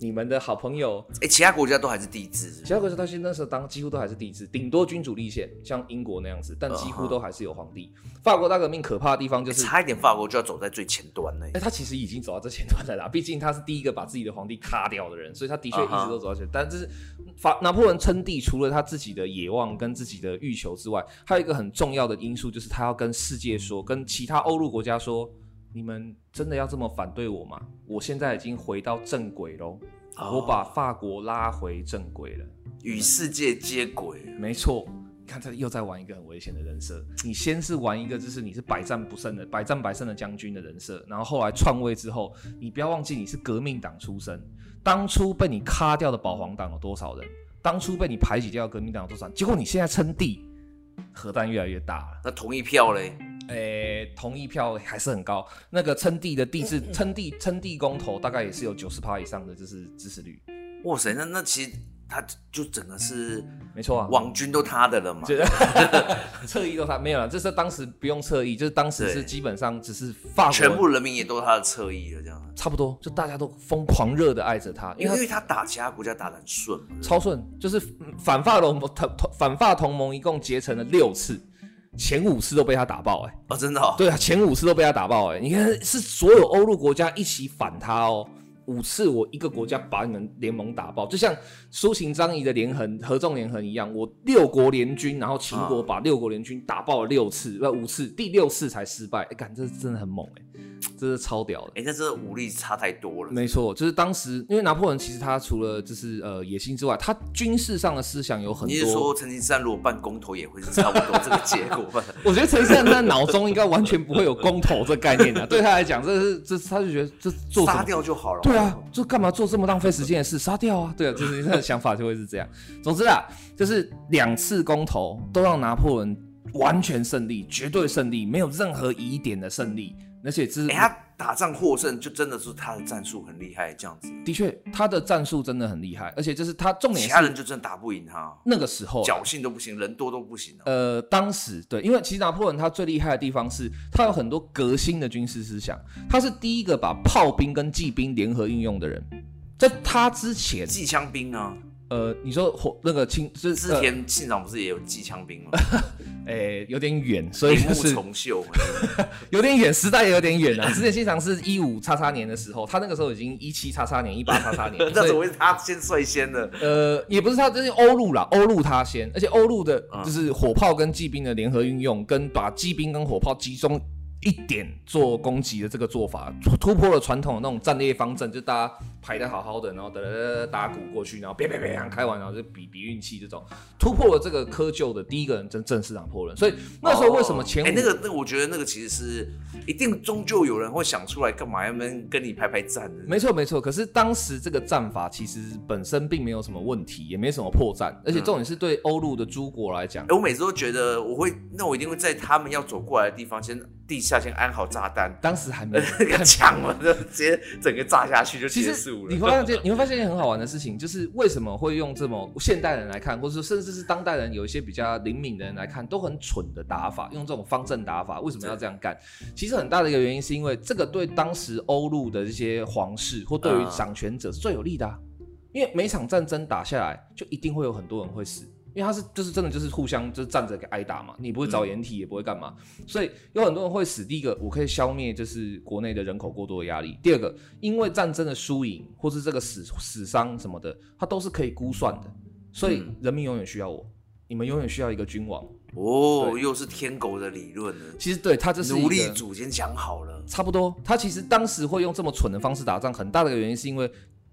你们的好朋友，哎、欸，其他国家都还是帝制，其他国家到现在那时候当几乎都还是帝制，顶多君主立宪，像英国那样子，但几乎都还是有皇帝。Uh -huh. 法国大革命可怕的地方就是、欸、差一点，法国就要走在最前端了。哎、欸，他其实已经走到最前端了啦，毕竟他是第一个把自己的皇帝咔掉的人，所以他的确一直都走到前。Uh -huh. 但这是法拿破仑称帝，除了他自己的野望跟自己的欲求之外，还有一个很重要的因素，就是他要跟世界说，跟其他欧陆国家说。你们真的要这么反对我吗？我现在已经回到正轨喽，oh. 我把法国拉回正轨了，与世界接轨。没错，你看他又在玩一个很危险的人设。你先是玩一个就是你是百战不胜的百战百胜的将军的人设，然后后来篡位之后，你不要忘记你是革命党出身，当初被你咔掉的保皇党有多少人？当初被你排挤掉的革命党有多少人？结果你现在称帝，核弹越来越大了。那同一票嘞？诶、欸，同意票还是很高。那个称帝的帝制，称帝称帝公投大概也是有九十趴以上的，就是支持率。哇塞，那那其实他就整个是没错啊，网军都他的了嘛，(laughs) 侧翼都他没有了。这是当时不用侧翼，就是当时是基本上只是法国全部人民也都他的侧翼了，这样差不多，就大家都疯狂热的爱着他，因为因为他打其他国家打得很顺，超顺，就是反法同同反法同盟一共结成了六次。前五次都被他打爆，欸，哎，哦，真的，哦，对啊，前五次都被他打爆，欸，哎，你看是所有欧陆国家一起反他哦，五次我一个国家把你们联盟打爆，就像苏秦张仪的连横合纵连横一样，我六国联军，然后秦国把六国联军打爆了六次，不，五次，第六次才失败，哎，干，这是真的很猛，欸，哎。这是超屌的，哎、欸，那这个武力差太多了。没错，就是当时，因为拿破仑其实他除了就是呃野心之外，他军事上的思想有很多。你是说成吉思汗如果办公投也会是差不多这个结果吧？(laughs) 我觉得成吉思汗在脑中应该完全不会有公投这概念的，对他来讲，这是这他就觉得这做杀掉就好了。对啊，就干嘛做这么浪费时间的事？杀掉啊！对啊，就是他的想法就会是这样。总之啊，就是两次公投都让拿破仑完全胜利，绝对胜利，没有任何疑点的胜利。而且这是、欸、他打仗获胜，就真的是他的战术很厉害，这样子。的确，他的战术真的很厉害，而且就是他重点是，其他人就真的打不赢他。那个时候、啊，侥幸都不行，人多都不行、啊。呃，当时对，因为其实拿破仑他最厉害的地方是，他有很多革新的军事思想。他是第一个把炮兵跟骑兵联合运用的人，在他之前，骑枪兵啊。呃，你说火那个青是织田信长不是也有机枪兵吗？哎、欸，有点远，所以是重秀，(laughs) 有点远，时代也有点远啊。之前信长是一五叉叉年的时候，他那个时候已经一七叉叉年、一八叉叉年，(laughs) 那怎么会是他先率先的？呃，也不是他，就是欧陆啦，欧陆他先，而且欧陆的就是火炮跟骑兵的联合运用，跟把骑兵跟火炮集中。一点做攻击的这个做法，突破了传统的那种战略方阵，就大家排的好好的，然后哒哒哒打鼓过去，然后别别别开完，然后就比比运气这种，突破了这个窠臼的第一个人，正正是拿破仑。所以那时候为什么前那个那个，我觉得那个其实是一定终究有人会想出来，干嘛要跟跟你排排战的？没错没错。可是当时这个战法其实本身并没有什么问题，也没什么破绽，而且重点是对欧陆的诸国来讲、嗯欸，我每次都觉得我会，那我一定会在他们要走过来的地方先。地下先安好炸弹，(laughs) 当时还没有那个枪嘛，就直接整个炸下去就结束了。你会发现，你会发现一件很好玩的事情，就是为什么会用这么现代人来看，或者说甚至是当代人有一些比较灵敏的人来看，都很蠢的打法，用这种方阵打法，为什么要这样干？其实很大的一个原因是因为这个对当时欧陆的这些皇室或对于掌权者是最有利的啊，因为每场战争打下来，就一定会有很多人会死。因为他是就是真的就是互相就是站着给挨打嘛，你不会找掩体也不会干嘛，所以有很多人会死。第一个，我可以消灭就是国内的人口过多的压力；第二个，因为战争的输赢或是这个死死伤什么的，它都是可以估算的，所以人民永远需要我，你们永远需要一个君王。哦，又是天狗的理论了。其实对他这是奴隶主先讲好了，差不多。他其实当时会用这么蠢的方式打仗，很大的一个原因是因为。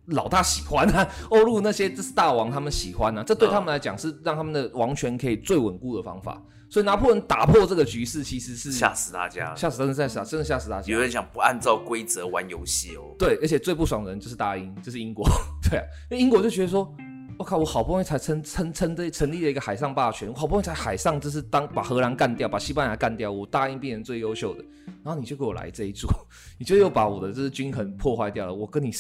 老大喜欢啊，欧陆那些这是大王，他们喜欢啊，这对他们来讲是让他们的王权可以最稳固的方法。所以拿破仑打破这个局势，其实是吓死大家，吓死真的吓死，真的吓死大家。有人想不按照规则玩游戏哦。对，而且最不爽的人就是大英，就是英国。(laughs) 对啊，因为英国就觉得说。我靠！我好不容易才成成成的成立了一个海上霸权，我好不容易才海上就是当把荷兰干掉，把西班牙干掉，我大英变成最优秀的，然后你就给我来这一桌，你就又把我的这是均衡破坏掉了，我跟你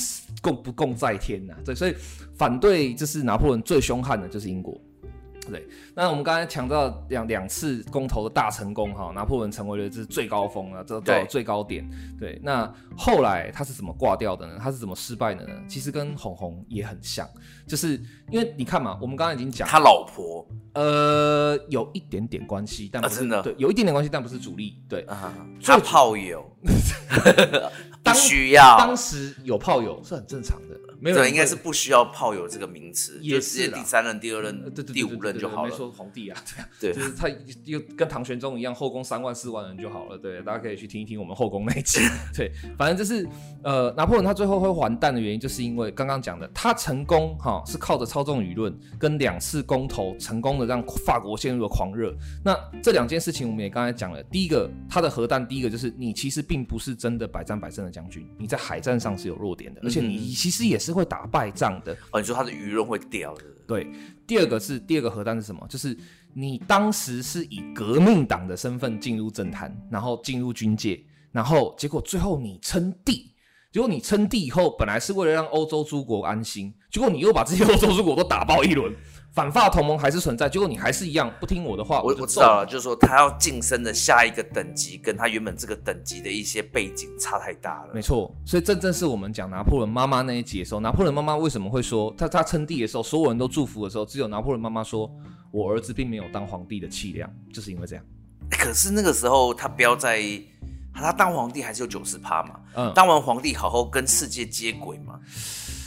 共不共在天呐、对，所以反对就是拿破仑最凶悍的就是英国，对，那我们刚才强调两两次公投的大成功哈，拿破仑成为了这最高峰啊，这最高点。对，那后来他是怎么挂掉的呢？他是怎么失败的呢？其实跟红红也很像，就是因为你看嘛，我们刚刚已经讲他老婆，呃，有一点点关系，但不是、啊、真的对，有一点点关系，但不是主力。对，啊、他炮友，(laughs) 当需要当时有炮友是很正常的。没有，对，应该是不需要炮友这个名词，也是第三任、第二任、对对对第五任就好了。没说皇帝啊，(laughs) 对就是他又跟唐玄宗一样，后宫三万四万人就好了。对，大家可以去听一听我们后宫那一集。(laughs) 对，反正就是呃，拿破仑他最后会完蛋的原因，就是因为刚刚讲的，他成功哈是靠着操纵舆论跟两次公投成功的让法国陷入了狂热。那这两件事情我们也刚才讲了，第一个他的核弹，第一个就是你其实并不是真的百战百胜的将军，你在海战上是有弱点的，而且你其实也是会打败仗。的哦，你说他的舆论会掉的？对，第二个是第二个核弹是什么？就是你当时是以革命党的身份进入政坛，然后进入军界，然后结果最后你称帝，结果你称帝以后，本来是为了让欧洲诸国安心，结果你又把这些欧洲诸国都打爆一轮。反法同盟还是存在，结果你还是一样不听我的话。我我知道了，就是说他要晋升的下一个等级，跟他原本这个等级的一些背景差太大了。没错，所以这正是我们讲拿破仑妈妈那一集的时候，拿破仑妈妈为什么会说他他称帝的时候，所有人都祝福的时候，只有拿破仑妈妈说，我儿子并没有当皇帝的气量，就是因为这样。可是那个时候他不要在，他当皇帝还是有九十趴嘛，嗯，当完皇帝好好跟世界接轨嘛。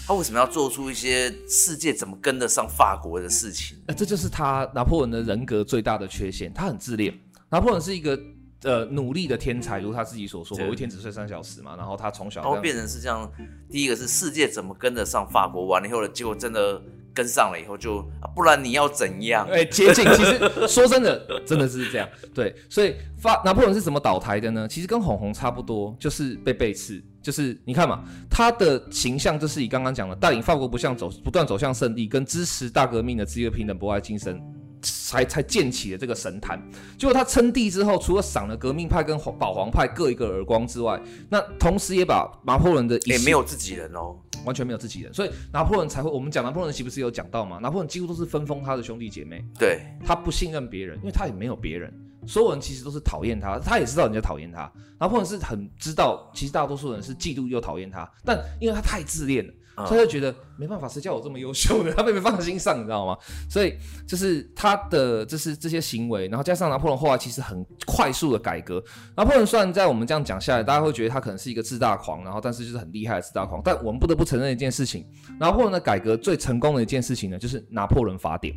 他为什么要做出一些世界怎么跟得上法国的事情？呃，这就是他拿破仑的人格最大的缺陷。他很自恋。拿破仑是一个呃努力的天才，如他自己所说，我一天只睡三小时嘛。然后他从小然后变成是这样。第一个是世界怎么跟得上法国？完了以后呢，结果真的跟上了以后就，啊、不然你要怎样？哎、欸，接近。其实说真的，真的是这样。对，所以法拿破仑是怎么倒台的呢？其实跟红红差不多，就是被背刺。就是你看嘛，他的形象就是以刚刚讲的带领法国不向走不断走向胜利，跟支持大革命的自由平等博爱精神，才才建起了这个神坛。结果他称帝之后，除了赏了革命派跟保皇派各一个耳光之外，那同时也把拿破仑的也没有自己人哦，完全没有自己人，所以拿破仑才会我们讲拿破仑岂不是有讲到吗？拿破仑几乎都是分封他的兄弟姐妹，对，他不信任别人，因为他也没有别人。所有人其实都是讨厌他，他也知道人家讨厌他，然后或者是很知道，其实大多数人是嫉妒又讨厌他，但因为他太自恋了，嗯、所以他就觉得没办法，谁叫我这么优秀呢？(laughs) 他被没放在心上，你知道吗？所以就是他的就是这些行为，然后加上拿破仑后来其实很快速的改革。拿破仑虽然在我们这样讲下来，大家会觉得他可能是一个自大狂，然后但是就是很厉害的自大狂，但我们不得不承认一件事情，拿破仑的改革最成功的一件事情呢，就是拿破仑法典。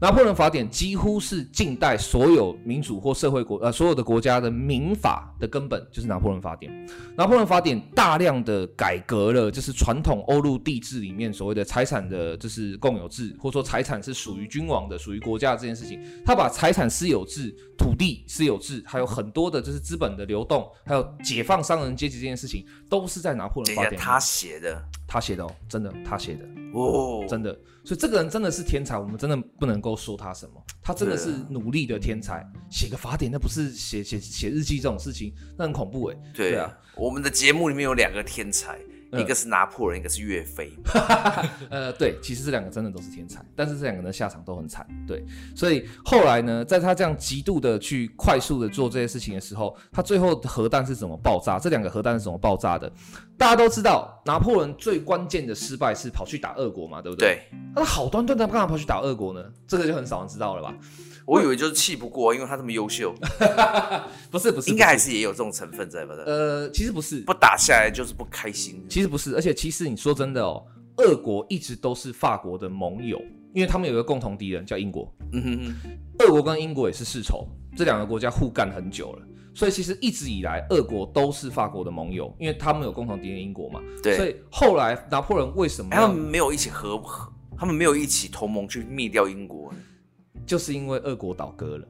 拿破仑法典几乎是近代所有民主或社会国呃所有的国家的民法的根本，就是拿破仑法典。拿破仑法典大量的改革了，就是传统欧陆帝制里面所谓的财产的，就是共有制，或者说财产是属于君王的、属于国家的这件事情。他把财产私有制、土地私有制，还有很多的就是资本的流动，还有解放商人阶级这件事情，都是在拿破仑法典他写的，他写的哦，真的他写的哦，真的。所以这个人真的是天才，我们真的不能够说他什么。他真的是努力的天才，写个法典那不是写写写日记这种事情，那很恐怖哎。对，对啊，我们的节目里面有两个天才。一个是拿破仑，一个是岳飞。(laughs) 呃，对，其实这两个真的都是天才，但是这两个人的下场都很惨。对，所以后来呢，在他这样极度的去快速的做这些事情的时候，他最后核弹是怎么爆炸？这两个核弹是怎么爆炸的？大家都知道，拿破仑最关键的失败是跑去打俄国嘛，对不对？对。那他好端端的干嘛跑去打俄国呢？这个就很少人知道了吧？我以为就是气不过，因为他这么优秀。(laughs) 不是不是，应该还是也有这种成分在吧？呃，其实不是，不打下来就是不开心。其实不是，而且其实你说真的哦，俄国一直都是法国的盟友，因为他们有一个共同敌人叫英国。嗯哼哼，俄国跟英国也是世仇，这两个国家互干很久了，所以其实一直以来，俄国都是法国的盟友，因为他们有共同敌人英国嘛。对。所以后来拿破仑为什么他们没有一起合合？他们没有一起同盟去灭掉英国？就是因为俄国倒戈了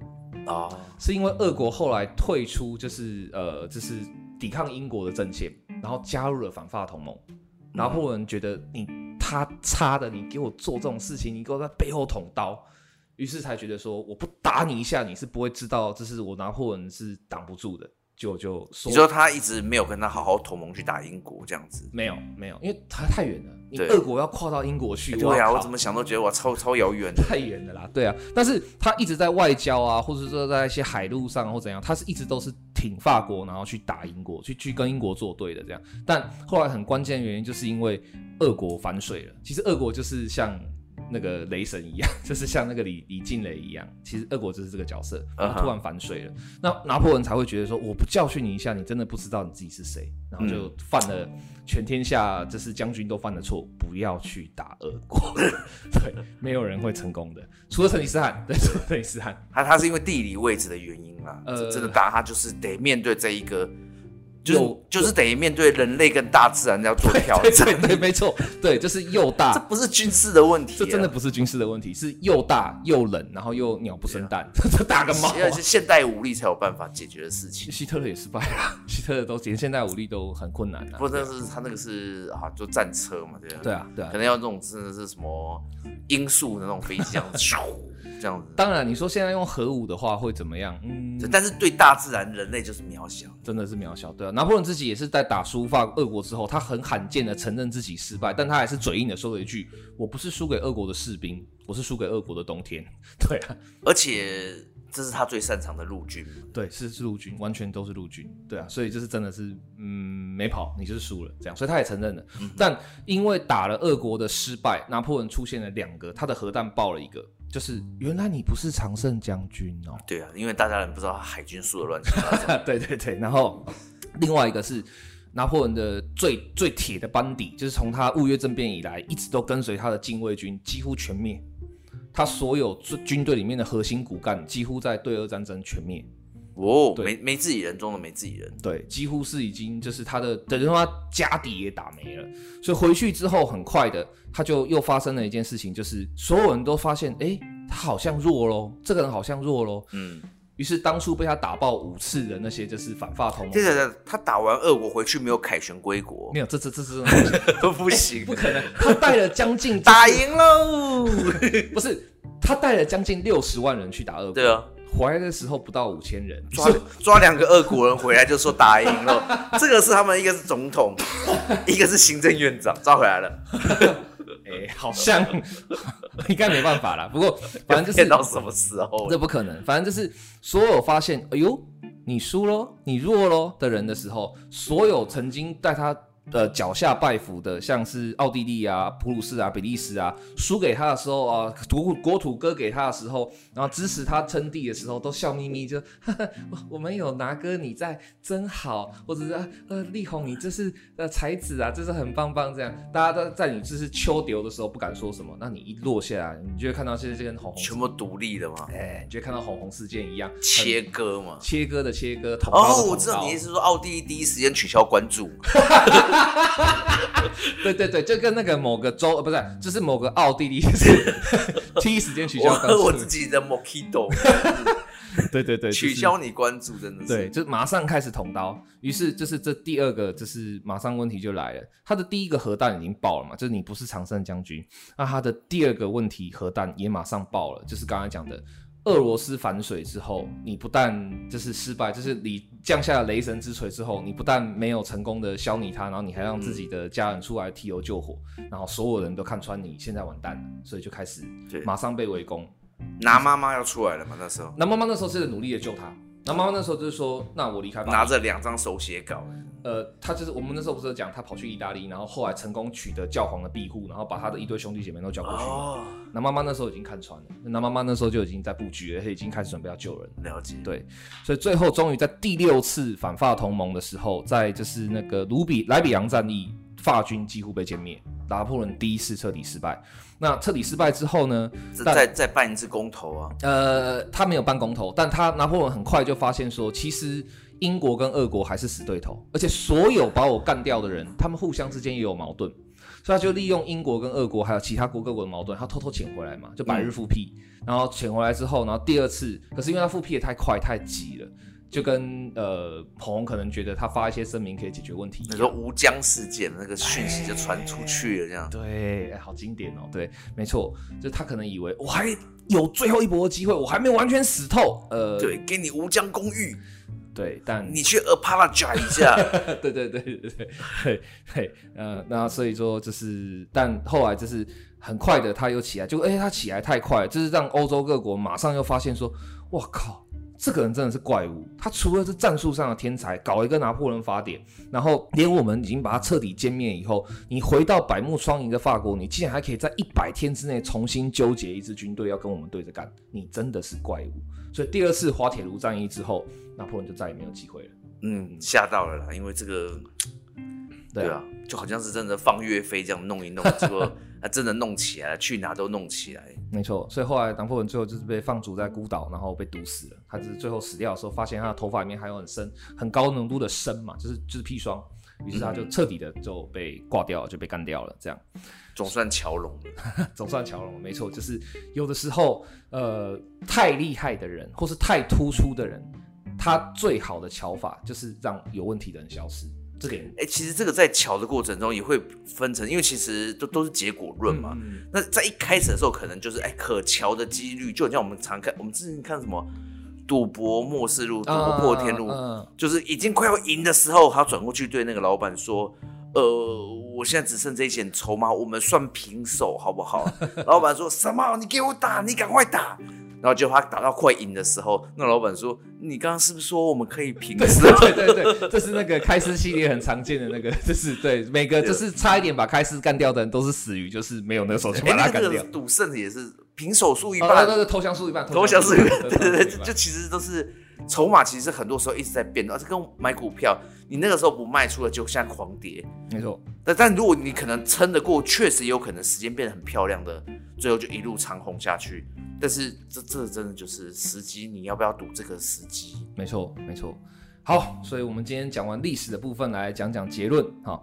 啊，oh. 是因为俄国后来退出，就是呃，就是抵抗英国的阵线，然后加入了反法同盟。拿破仑觉得你他差的，你给我做这种事情，你给我在背后捅刀，于是才觉得说，我不打你一下，你是不会知道，这是我拿破仑是挡不住的。就就说你说他一直没有跟他好好同盟去打英国这样子？没有没有，因为他太远了，你俄国要跨到英国去，对啊，我怎么想都觉得哇，超超遥远，太远了啦。对啊，但是他一直在外交啊，或者说在一些海路上或怎样，他是一直都是挺法国，然后去打英国，去去跟英国作对的这样。但后来很关键的原因就是因为俄国反水了。其实俄国就是像。那个雷神一样，(laughs) 就是像那个李李静蕾一样，其实俄国就是这个角色，然后突然反水了，uh huh. 那拿破仑才会觉得说，我不教训你一下，你真的不知道你自己是谁，然后就犯了全天下就是将军都犯的错，不要去打俄国，(laughs) 对，没有人会成功的，除了成吉思汗，对，除了成吉思汗，他他是因为地理位置的原因嘛，呃，真的打他就是得面对这一个。就就是等于面对人类跟大自然要做挑战，对，对，对，没错，对，就是又大，这不是军事的问题，这真的不是军事的问题，是又大又冷，然后又鸟不生蛋，(laughs) 这打个毛，而且现代武力才有办法解决的事情。希特勒也失败了，(laughs) 希特勒都连现代武力都很困难了。不，但是他那个是啊，就战车嘛，对啊，对啊，对啊，可能要那种真的是什么音速的那种飞机这样子。这样子，当然你说现在用核武的话会怎么样？嗯，但是对大自然，人类就是渺小，真的是渺小。对啊，拿破仑自己也是在打输法俄国之后，他很罕见的承认自己失败，但他还是嘴硬的说了一句：“我不是输给俄国的士兵，我是输给俄国的冬天。(laughs) ”对啊，而且这是他最擅长的陆军，对，是是陆军，完全都是陆军。对啊，所以这是真的是，嗯，没跑，你就是输了这样，所以他也承认了。嗯、但因为打了俄国的失败，拿破仑出现了两个，他的核弹爆了一个。就是原来你不是常胜将军哦。对啊，因为大家人不知道海军输的乱七八糟。(laughs) 对对对，然后另外一个是拿破仑的最最铁的班底，就是从他雾月政变以来一直都跟随他的禁卫军几乎全灭，他所有军队里面的核心骨干几乎在对俄战争全灭。哦，没没自己人中的没自己人，对，几乎是已经就是他的等于说他家底也打没了，所以回去之后很快的他就又发生了一件事情，就是所有人都发现，哎，他好像弱喽，这个人好像弱喽，嗯，于是当初被他打爆五次的那些就是反法同盟，对对对，他打完俄国回去没有凯旋归国，没有，这这这这 (laughs) 都不行，不可能，他带了将近、(laughs) 就是、打赢喽，(laughs) 不是，他带了将近六十万人去打俄国，对啊。回来的时候不到五千人，抓抓两个俄国人回来就说打赢了，这个是他们一个是总统，一个是行政院长，抓回来了。哎、欸，好像 (laughs) 应该没办法啦。不过 (laughs) 反正就是到什么时候，这不可能。反正就是所有发现，哎呦，你输了，你弱了的人的时候，所有曾经带他。呃，脚下拜服的，像是奥地利啊、普鲁士啊、比利时啊，输给他的时候啊，土国土割给他的时候，然后支持他称帝的时候，都笑眯眯就，(laughs) 呵呵我们有拿哥你在真好，或者是呃力宏你这是呃才子啊，这是很棒棒这样，大家都在你这是秋丢的时候不敢说什么，那你一落下来，你就会看到现在这根红红全部独立的嘛，哎，你就会看到红红事件一样切割嘛，切割的切割，捅哦，我知道你意思是说奥地利第一时间取消关注。(laughs) (laughs) 对对对，就跟那个某个州，呃，不是，就是某个奥地利，(laughs) 是第一时间取消关注。我，我自己的 Mojito，对对对，取消你关注，真的是。对，就马上开始捅刀。于是，就是这第二个，就是马上问题就来了。他的第一个核弹已经爆了嘛，就是你不是常胜将军。那他的第二个问题，核弹也马上爆了，就是刚才讲的。俄罗斯反水之后，你不但就是失败，就是你降下了雷神之锤之后，你不但没有成功的消弭他，然后你还让自己的家人出来提油救火，嗯、然后所有人都看穿你现在完蛋了，所以就开始马上被围攻。拿妈妈要出来了嘛？那时候，拿妈妈那时候是努力的救他。那妈妈那时候就是说，那我离开吧。拿着两张手写稿。呃，他就是我们那时候不是讲他跑去意大利，然后后来成功取得教皇的庇护，然后把他的一堆兄弟姐妹都叫过去。哦。那妈妈那时候已经看穿了，那妈妈那时候就已经在布局了，他已经开始准备要救人。了解。对，所以最后终于在第六次反法同盟的时候，在就是那个卢比莱比昂战役，法军几乎被歼灭，拿破仑第一次彻底失败。那彻底失败之后呢？再再办一次公投啊？呃，他没有办公投，但他拿破仑很快就发现说，其实英国跟俄国还是死对头，而且所有把我干掉的人，他们互相之间也有矛盾，所以他就利用英国跟俄国还有其他国各国的矛盾，他偷偷潜回来嘛，就百日复辟。嗯、然后潜回来之后，然后第二次，可是因为他复辟也太快太急了。就跟呃，彭可能觉得他发一些声明可以解决问题。你说吴江事件那个讯息就传出去了，这样对，好经典哦。对，没错，就他可能以为我还有最后一搏的机会，我还没完全死透。呃，对，给你吴江公寓。对，但你去 apologize 一下。(laughs) 对对对对对对对，呃，那所以说就是，但后来就是很快的他又起来，就哎、欸，他起来太快，就是让欧洲各国马上又发现说，我靠！这个人真的是怪物，他除了是战术上的天才，搞一个拿破仑法典，然后连我们已经把他彻底歼灭以后，你回到百目疮痍的法国，你竟然还可以在一百天之内重新纠结一支军队要跟我们对着干，你真的是怪物。所以第二次滑铁卢战役之后，拿破仑就再也没有机会了。嗯，吓到了啦，因为这个，对啊，就好像是真的放岳飞这样弄一弄，结果他真的弄起来了，去哪都弄起来。没错，所以后来拿破仑最后就是被放逐在孤岛，然后被毒死了。他就是最后死掉的时候，发现他的头发里面还有很深、很高浓度的砷嘛，就是就是砒霜。于是他就彻底的就被挂掉了，就被干掉了。这样总算乔拢了，(laughs) 总算乔拢了。没错，就是有的时候，呃，太厉害的人或是太突出的人，他最好的乔法就是让有问题的人消失。这个哎、欸，其实这个在瞧的过程中也会分成，因为其实都都是结果论嘛。嗯、那在一开始的时候，可能就是哎、欸，可瞧的几率，就像我们常看，我们之前看什么赌博末世录、赌博破天录，啊啊、就是已经快要赢的时候，他转过去对那个老板说：“呃，我现在只剩这一点筹码，我们算平手好不好？”老板说什么？你给我打，你赶快打。然后就他打到快赢的时候，那老板说：“你刚刚是不是说我们可以平手？(laughs) ”对对对对，这是那个开司系列很常见的那个，(laughs) 就是对每个就是差一点把开司干掉的人都是死于就是没有那个手就把他干掉。赌圣也是平手输一半，那个投降输一半，投降输一半，对对对，就其实都是筹码，其实很多时候一直在变，而且跟买股票，你那个时候不卖出了，就现在狂跌，没错。但但如果你可能撑得过，确实有可能时间变得很漂亮的，最后就一路长红下去。但是这这真的就是时机，你要不要赌这个时机？没错，没错。好，所以我们今天讲完历史的部分，来讲讲结论。好，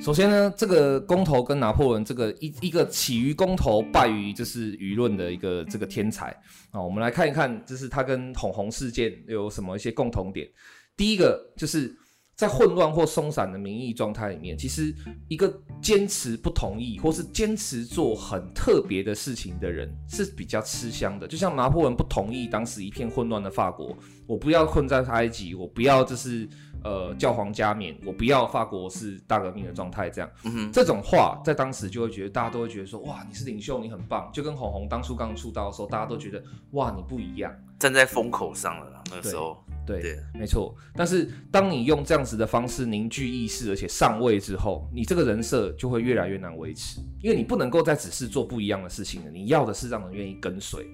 首先呢，这个公投跟拿破仑这个一一个起于公投败于就是舆论的一个这个天才啊，我们来看一看，就是他跟统红事件有什么一些共同点。第一个就是。在混乱或松散的民意状态里面，其实一个坚持不同意或是坚持做很特别的事情的人是比较吃香的。就像拿破仑不同意当时一片混乱的法国，我不要困在埃及，我不要就是呃教皇加冕，我不要法国是大革命的状态，这样，这种话在当时就会觉得大家都会觉得说，哇，你是领袖，你很棒。就跟红红当初刚出道的时候，大家都觉得哇，你不一样，站在风口上了啦，那个时候。对，对没错。但是当你用这样子的方式凝聚意识，而且上位之后，你这个人设就会越来越难维持，因为你不能够再只是做不一样的事情了。你要的是让人愿意跟随，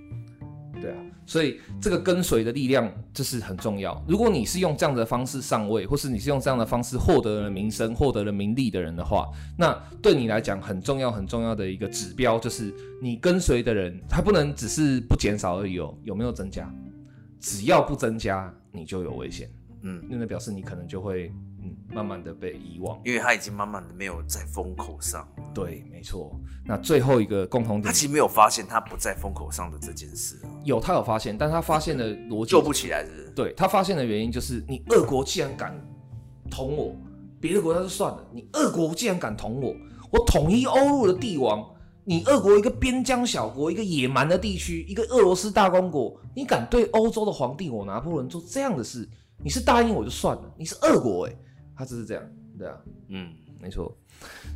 对啊。所以这个跟随的力量就是很重要。如果你是用这样的方式上位，或是你是用这样的方式获得了名声、获得了名利的人的话，那对你来讲很重要、很重要的一个指标就是你跟随的人，他不能只是不减少而已哦，有没有增加？只要不增加，你就有危险。嗯，那那表示你可能就会嗯慢慢的被遗忘，因为他已经慢慢的没有在风口上。对，没错。那最后一个共同点，他其实没有发现他不在风口上的这件事。有，他有发现，但他发现的逻辑救不起来是不是？对，他发现的原因就是，你俄国既然敢捅我，别的国家就算了，你俄国既然敢捅我，我统一欧陆的帝王。你俄国一个边疆小国，一个野蛮的地区，一个俄罗斯大公国，你敢对欧洲的皇帝我拿破仑做这样的事？你是答应我就算了，你是俄国诶、欸，他只是这样，对啊，嗯，没错。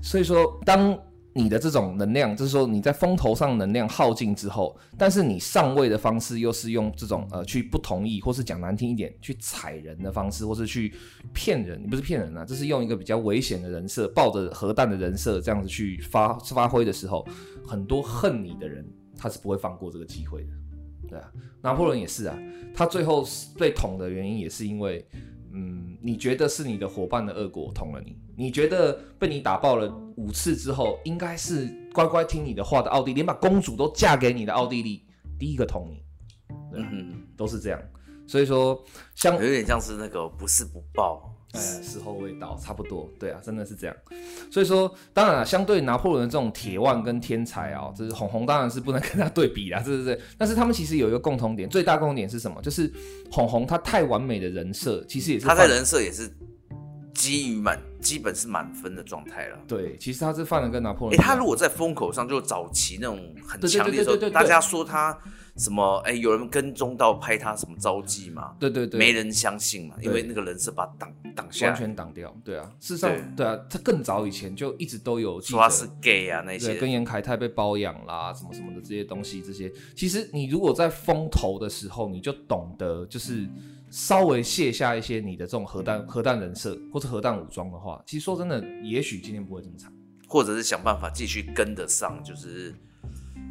所以说，当你的这种能量，就是说你在风头上能量耗尽之后，但是你上位的方式又是用这种呃去不同意，或是讲难听一点，去踩人的方式，或是去骗人，你不是骗人啊，这是用一个比较危险的人设，抱着核弹的人设这样子去发发挥的时候，很多恨你的人他是不会放过这个机会的，对啊，拿破仑也是啊，他最后被捅的原因也是因为。嗯，你觉得是你的伙伴的恶果捅了你？你觉得被你打爆了五次之后，应该是乖乖听你的话的奥地利，连把公主都嫁给你的奥地利，第一个捅你，对，嗯，都是这样。所以说，像有点像是那个不是不报。哎，时候未到，差不多，对啊，真的是这样。所以说，当然啊，相对拿破仑这种铁腕跟天才啊，就是红红当然是不能跟他对比啦，对不对？但是他们其实有一个共同点，最大共同点是什么？就是红红他太完美的人设，其实也是他在人设也是基于满，基本是满分的状态了。对，其实他是犯了跟拿破仑。哎，他如果在风口上就早期那种很强烈的时候，大家说他。什么哎、欸，有人跟踪到拍他什么招妓嘛？对对对，没人相信嘛，因为那个人是把挡挡下，完全挡掉。对啊，事实上对，对啊，他更早以前就一直都有说他是 gay 啊那些，跟严凯泰被包养啦，什么什么的这些东西，这些其实你如果在风头的时候，你就懂得就是稍微卸下一些你的这种核弹核弹人设或者核弹武装的话，其实说真的，也许今天不会这么惨，或者是想办法继续跟得上，就是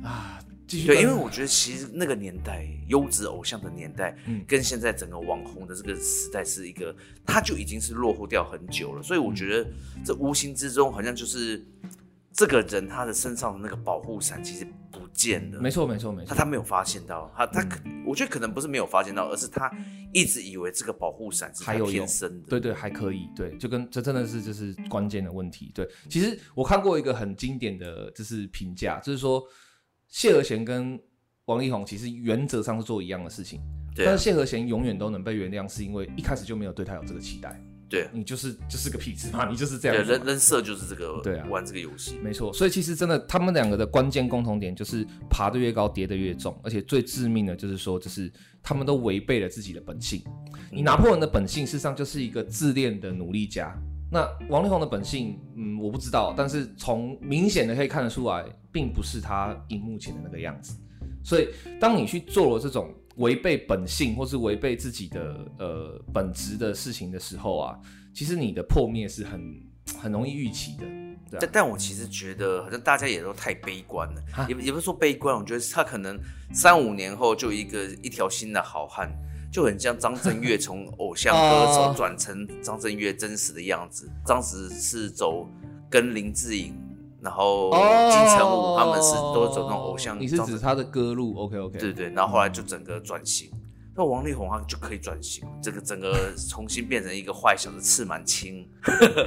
啊。继续对，因为我觉得其实那个年代优质偶像的年代，嗯，跟现在整个网红的这个时代是一个，他就已经是落后掉很久了。所以我觉得这无形之中好像就是这个人他的身上的那个保护伞其实不见了。没错，没错，没错。他他没有发现到，他他可，我觉得可能不是没有发现到，而是他一直以为这个保护伞是还有天生的。对对，还可以。对，就跟这真的是就是关键的问题。对，其实我看过一个很经典的就是评价，就是说。谢和弦跟王力宏其实原则上是做一样的事情，但是谢和弦永远都能被原谅，是因为一开始就没有对他有这个期待。对，你就是就是个痞子嘛，(laughs) 你就是这样。人人设就是这个，对啊，玩这个游戏，没错。所以其实真的，他们两个的关键共同点就是爬得越高，跌得越重，而且最致命的就是说，就是他们都违背了自己的本性。你拿破仑的本性，事实上就是一个自恋的努力家。那王力宏的本性，嗯，我不知道，但是从明显的可以看得出来，并不是他荧幕前的那个样子。所以，当你去做了这种违背本性或是违背自己的呃本质的事情的时候啊，其实你的破灭是很很容易预期的。但但我其实觉得，好像大家也都太悲观了，也也不是说悲观，我觉得他可能三五年后就一个一条新的好汉。就很像张震岳从偶像歌手转成张震岳真实的样子，当时是走跟林志颖，然后金城武他们是都走那种偶像。你是指他的歌路？OK OK。对对，然后后来就整个转型。那王力宏他就可以转型，这个整个 (laughs) 重新变成一个坏小子赤满清。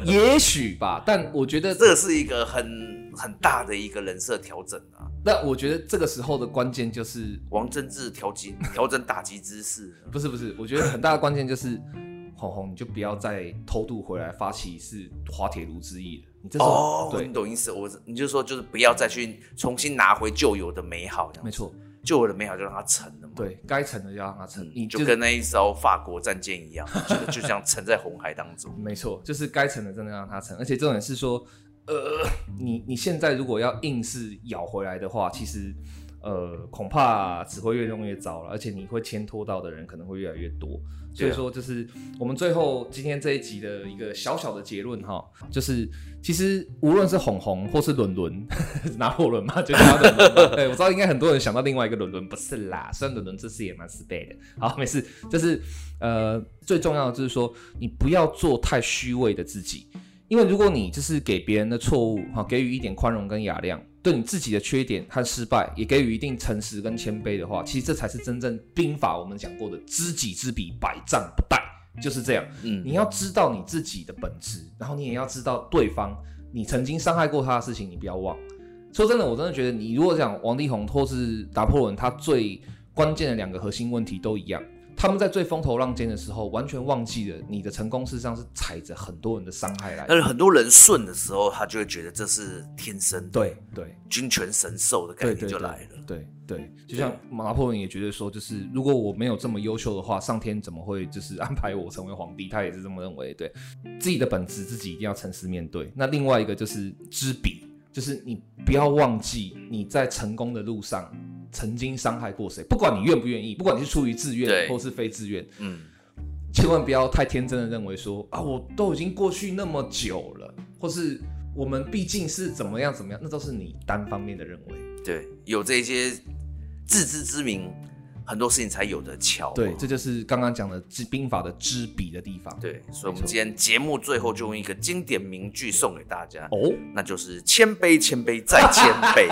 也许吧，但我觉得这是一个很很大的一个人设调整啊。那我觉得这个时候的关键就是王贞治调节调整打击姿势。不是不是，我觉得很大的关键就是红红，你就不要再偷渡回来发起是滑铁卢之役了。你这哦，对，你懂意思。我你就说就是不要再去重新拿回旧有的美好。没错，旧有的美好就让它沉了嘛。对，该沉的就让它沉。你就跟那一艘法国战舰一样，(laughs) 就就这样沉在红海当中。(laughs) 没错，就是该沉的真的让它沉。而且重点是说。呃，你你现在如果要硬是咬回来的话，其实，呃，恐怕只会越弄越糟了，而且你会牵拖到的人可能会越来越多。所以说，就是我们最后今天这一集的一个小小的结论哈，就是其实无论是红红或是伦伦，(laughs) 拿破仑嘛，就叫他伦伦。(laughs) 对，我知道应该很多人想到另外一个伦伦，不是啦，虽然伦伦这次也蛮失败的。好，没事，就是呃，最重要的就是说，你不要做太虚伪的自己。因为如果你就是给别人的错误，哈，给予一点宽容跟雅量，对你自己的缺点和失败也给予一定诚实跟谦卑的话，其实这才是真正兵法我们讲过的知己知彼，百战不殆，就是这样。嗯，你要知道你自己的本质，然后你也要知道对方，你曾经伤害过他的事情，你不要忘。说真的，我真的觉得你如果讲王力宏或是拿破仑，他最关键的两个核心问题都一样。他们在最风头浪尖的时候，完全忘记了你的成功事实上是踩着很多人的伤害来的。但是很多人顺的时候，他就会觉得这是天生的，对对，君权神授的概念就来了。对对，对，对，就像拿破仑也觉得说，就是如果我没有这么优秀的话，上天怎么会就是安排我成为皇帝？他也是这么认为。对，自己的本质自己一定要诚实面对。那另外一个就是知彼，就是你不要忘记你在成功的路上。曾经伤害过谁？不管你愿不愿意，不管你是出于自愿或是非自愿，嗯，千万不要太天真的认为说啊，我都已经过去那么久了，或是我们毕竟是怎么样怎么样，那都是你单方面的认为。对，有这些自知之明。很多事情才有的巧，对，这就是刚刚讲的知兵法的知彼的地方。对，所以我们今天节目最后就用一个经典名句送给大家哦，那就是谦卑，谦卑再谦卑。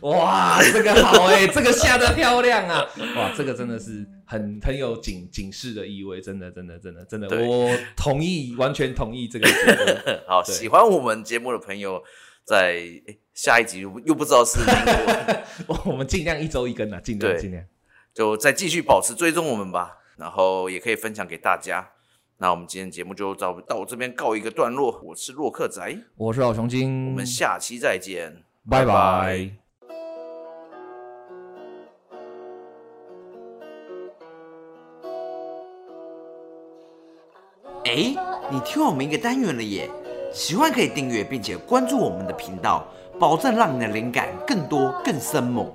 哇，这个好哎、欸，(laughs) 这个下得漂亮啊！哇，这个真的是很很有警警示的意味，真的，真的，真的，真的，我同意，完全同意这个。(laughs) 好，喜欢我们节目的朋友，在、欸、下一集又不知道是 (laughs) 我们尽量一周一更啊，尽量尽量。就再继续保持追踪我们吧，然后也可以分享给大家。那我们今天节目就到到这边告一个段落。我是洛克仔，我是老熊精，我们下期再见，拜拜。哎，你听我们一个单元了耶！喜欢可以订阅并且关注我们的频道，保证让你的灵感更多更深猛。